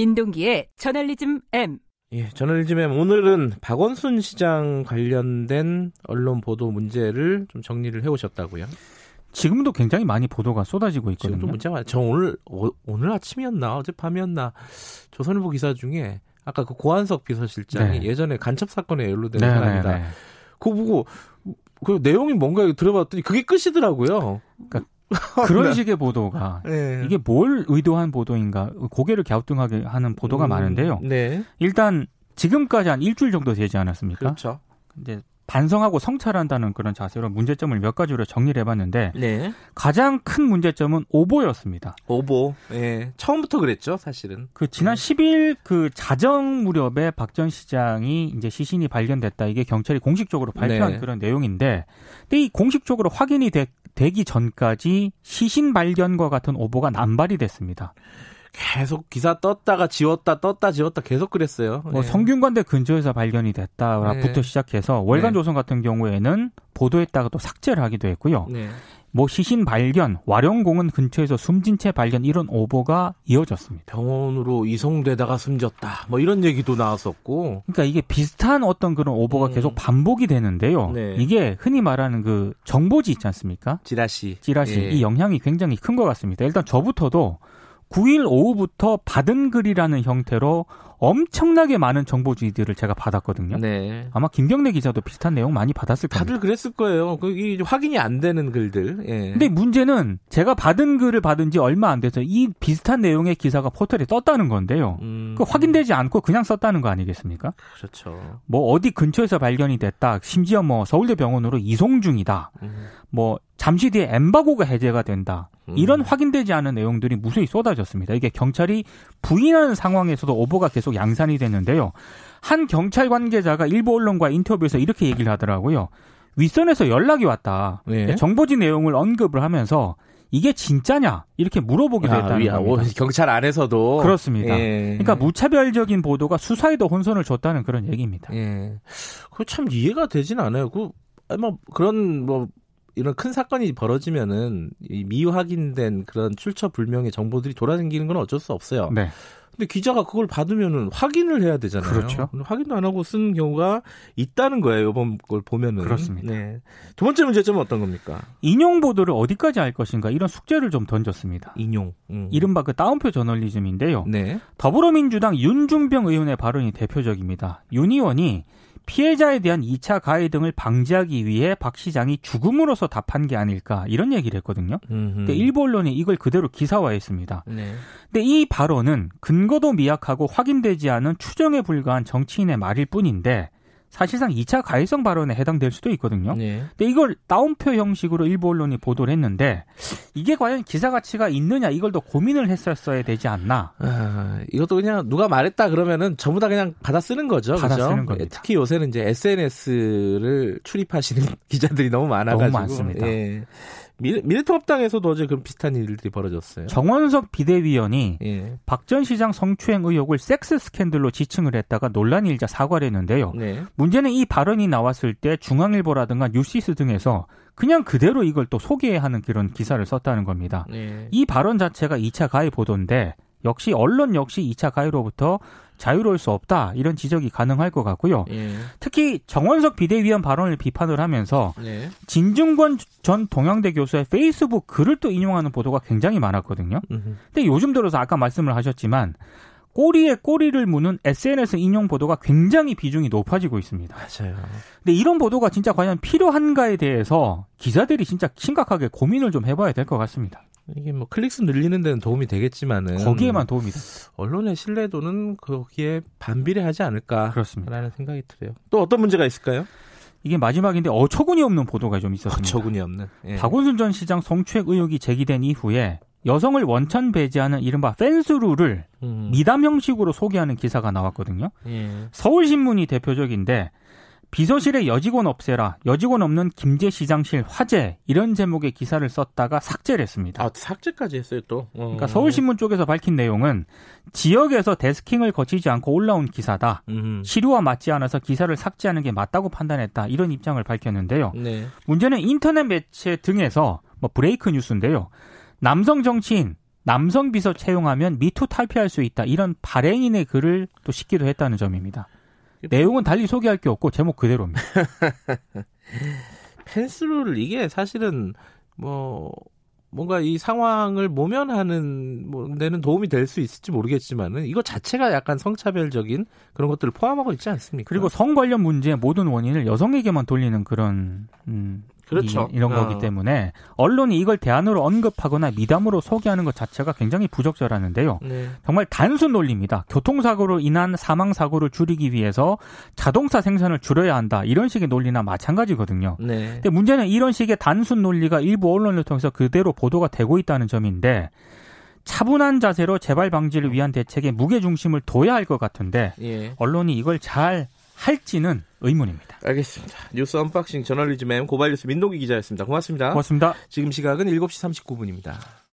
민동기의 저널리즘 M. 예, 저널리즘 M 오늘은 박원순 시장 관련된 언론 보도 문제를 좀 정리를 해오셨다고요? 지금도 굉장히 많이 보도가 쏟아지고 있거든요. 지금도 문제가 많아요. 저 오늘 오, 오늘 아침이었나 어젯밤이었나 조선일보 기사 중에 아까 그 고한석 비서실장이 네. 예전에 간첩 사건에 연루된 네, 사람이다. 네, 네. 그거 보고 그 내용이 뭔가 들어봤더니 그게 끝이더라고요. 그러니까 그런 네. 식의 보도가 네. 이게 뭘 의도한 보도인가 고개를 갸우뚱하게 하는 보도가 음, 많은데요. 네. 일단 지금까지 한 일주일 정도 되지 않았습니까? 그렇죠. 이제 반성하고 성찰한다는 그런 자세로 문제점을 몇 가지로 정리를 해봤는데 네. 가장 큰 문제점은 오보였습니다. 오보. 예. 처음부터 그랬죠, 사실은. 그 지난 네. 10일 그 자정 무렵에 박 전 시장이 이제 시신이 발견됐다. 이게 경찰이 공식적으로 발표한 네. 그런 내용인데, 근데 이 공식적으로 확인이 되, 되기 전까지 시신 발견과 같은 오보가 남발이 됐습니다. 계속 기사 떴다가 지웠다 떴다 지웠다 계속 그랬어요. 뭐 네. 성균관대 근처에서 발견이 됐다부터 네. 시작해서 월간 조선 네. 같은 경우에는 보도했다가 또 삭제를 하기도 했고요. 네. 뭐 시신 발견, 와룡공원 근처에서 숨진 채 발견 이런 오보가 이어졌습니다. 병원으로 이송되다가 숨졌다. 뭐 이런 얘기도 나왔었고. 그러니까 이게 비슷한 어떤 그런 오보가 음. 계속 반복이 되는데요. 네. 이게 흔히 말하는 그 정보지 있지 않습니까? 지라시. 지라시. 예. 이 영향이 굉장히 큰 것 같습니다. 일단 저부터도 9일 오후부터 받은 글이라는 형태로 엄청나게 많은 정보지들을 제가 받았거든요. 네. 아마 김경래 기자도 비슷한 내용 많이 받았을 거예요. 다들 그랬을 거예요. 그게 확인이 안 되는 글들. 예. 근데 문제는 제가 받은 글을 받은 지 얼마 안 돼서 이 비슷한 내용의 기사가 포털에 떴다는 건데요. 음. 그 확인되지 않고 그냥 썼다는 거 아니겠습니까? 그렇죠. 뭐 어디 근처에서 발견이 됐다. 심지어 뭐 서울대 병원으로 이송 중이다. 음. 뭐 잠시 뒤에 엠바고가 해제가 된다. 음. 이런 확인되지 않은 내용들이 무수히 쏟아졌습니다. 이게 경찰이 부인하는 상황에서도 오보가 계속 양산이 됐는데요. 한 경찰 관계자가 일부 언론과 인터뷰에서 이렇게 얘기를 하더라고요. 윗선에서 연락이 왔다. 네. 정보지 내용을 언급을 하면서 이게 진짜냐 이렇게 물어보기도 아, 했다는 아, 겁니다. 경찰 안에서도 그렇습니다. 예. 그러니까 무차별적인 보도가 수사에도 혼선을 줬다는 그런 얘기입니다. 예. 그참 이해가 되진 않아요. 그 뭐 그런 뭐 이런 큰 사건이 벌어지면은 이 미확인된 그런 출처 불명의 정보들이 돌아다니는 건 어쩔 수 없어요. 네. 근데 기자가 그걸 받으면은 확인을 해야 되잖아요. 그렇죠. 확인도 안 하고 쓴 경우가 있다는 거예요. 이번 걸 보면은. 그렇습니다. 네. 두 번째 문제점은 어떤 겁니까? 인용 보도를 어디까지 할 것인가 이런 숙제를 좀 던졌습니다. 인용. 음. 이른바 그 따옴표 저널리즘인데요. 네. 더불어민주당 윤중병 의원의 발언이 대표적입니다. 윤 의원이 피해자에 대한 2차 가해 등을 방지하기 위해 박 시장이 죽음으로써 답한 게 아닐까 이런 얘기를 했거든요. 근데 일부 언론이 이걸 그대로 기사화했습니다. 네. 근데 이 발언은 근거도 미약하고 확인되지 않은 추정에 불과한 정치인의 말일 뿐인데 사실상 2차 가해성 발언에 해당될 수도 있거든요. 네. 근데 이걸 따옴표 형식으로 일부 언론이 보도를 했는데 이게 과연 기사 가치가 있느냐 이걸 더 고민을 했었어야 되지 않나. 아, 이것도 그냥 누가 말했다 그러면은 전부 다 그냥 받아 쓰는 거죠. 받아 그죠? 쓰는 겁니다. 특히 요새는 이제 SNS를 출입하시는 기자들이 너무 많아가지고 너무 많습니다. 예. 미래통합당에서도 어제 그런 비슷한 일들이 벌어졌어요. 정원석 비대위원이 예. 박 전 시장 성추행 의혹을 섹스 스캔들로 지칭을 했다가 논란이 일자 사과를 했는데요. 네. 문제는 이 발언이 나왔을 때 중앙일보라든가 뉴시스 등에서 그냥 그대로 이걸 또 소개하는 그런 기사를 썼다는 겁니다. 네. 이 발언 자체가 2차 가해 보도인데 역시 언론 역시 2차 가해로부터 자유로울 수 없다 이런 지적이 가능할 것 같고요. 예. 특히 정원석 비대위원 발언을 비판을 하면서 예. 진중권 전 동양대 교수의 페이스북 글을 또 인용하는 보도가 굉장히 많았거든요. 음흠. 근데 요즘 들어서 아까 말씀을 하셨지만 꼬리에 꼬리를 무는 SNS 인용 보도가 굉장히 비중이 높아지고 있습니다. 맞아요. 근데 이런 보도가 진짜 과연 필요한가에 대해서 기자들이 진짜 심각하게 고민을 좀 해봐야 될 것 같습니다. 이게 뭐 클릭수 늘리는 데는 도움이 되겠지만은 거기에만 도움이 돼. 언론의 신뢰도는 거기에 반비례하지 않을까 그렇습니다. 라는 생각이 들어요. 또 어떤 문제가 있을까요? 이게 마지막인데 어처구니 없는 보도가 좀 있었습니다. 어처구니 없는. 예. 박원순 전 시장 성추행 의혹이 제기된 이후에 여성을 원천 배제하는 이른바 펜스룰을 음. 미담 형식으로 소개하는 기사가 나왔거든요. 예. 서울신문이 대표적인데 비서실에 여직원 없애라, 여직원 없는 김제시장실 화재 이런 제목의 기사를 썼다가 삭제를 했습니다. 아 삭제까지 했어요 또. 어. 그러니까 서울신문 쪽에서 밝힌 내용은 지역에서 데스킹을 거치지 않고 올라온 기사다. 음. 시류와 맞지 않아서 기사를 삭제하는 게 맞다고 판단했다. 이런 입장을 밝혔는데요. 네. 문제는 인터넷 매체 등에서 뭐 브레이크 뉴스인데요. 남성 정치인 남성 비서 채용하면 미투 탈피할 수 있다. 이런 발행인의 글을 또 싣기도 했다는 점입니다. 내용은 달리 소개할 게 없고 제목 그대로입니다. 펜스룰 이게 사실은 뭐 뭔가 이 상황을 모면하는 뭐 데는 도움이 될 수 있을지 모르겠지만은 이거 자체가 약간 성차별적인 그런 것들을 포함하고 있지 않습니까? 그리고 성 관련 문제의 모든 원인을 여성에게만 돌리는 그런 음, 그렇죠. 이, 런 어. 거기 때문에 언론이 이걸 대안으로 언급하거나 미담으로 소개하는 것 자체가 굉장히 부적절하는데요. 네. 정말 단순 논리입니다. 교통사고로 인한 사망 사고를 줄이기 위해서 자동차 생산을 줄여야 한다. 이런 식의 논리나 마찬가지거든요. 네. 근데 문제는 이런 식의 단순 논리가 일부 언론을 통해서 그대로 보도가 되고 있다는 점인데 차분한 자세로 재발 방지를 위한 대책에 무게 중심을 둬야 할 것 같은데 예. 언론이 이걸 잘 할지는 의문입니다. 알겠습니다. 뉴스 unboxing 저널리즘 M 고발뉴스 민동기 기자였습니다. 고맙습니다. 고맙습니다. 지금 시각은 7시 39분입니다.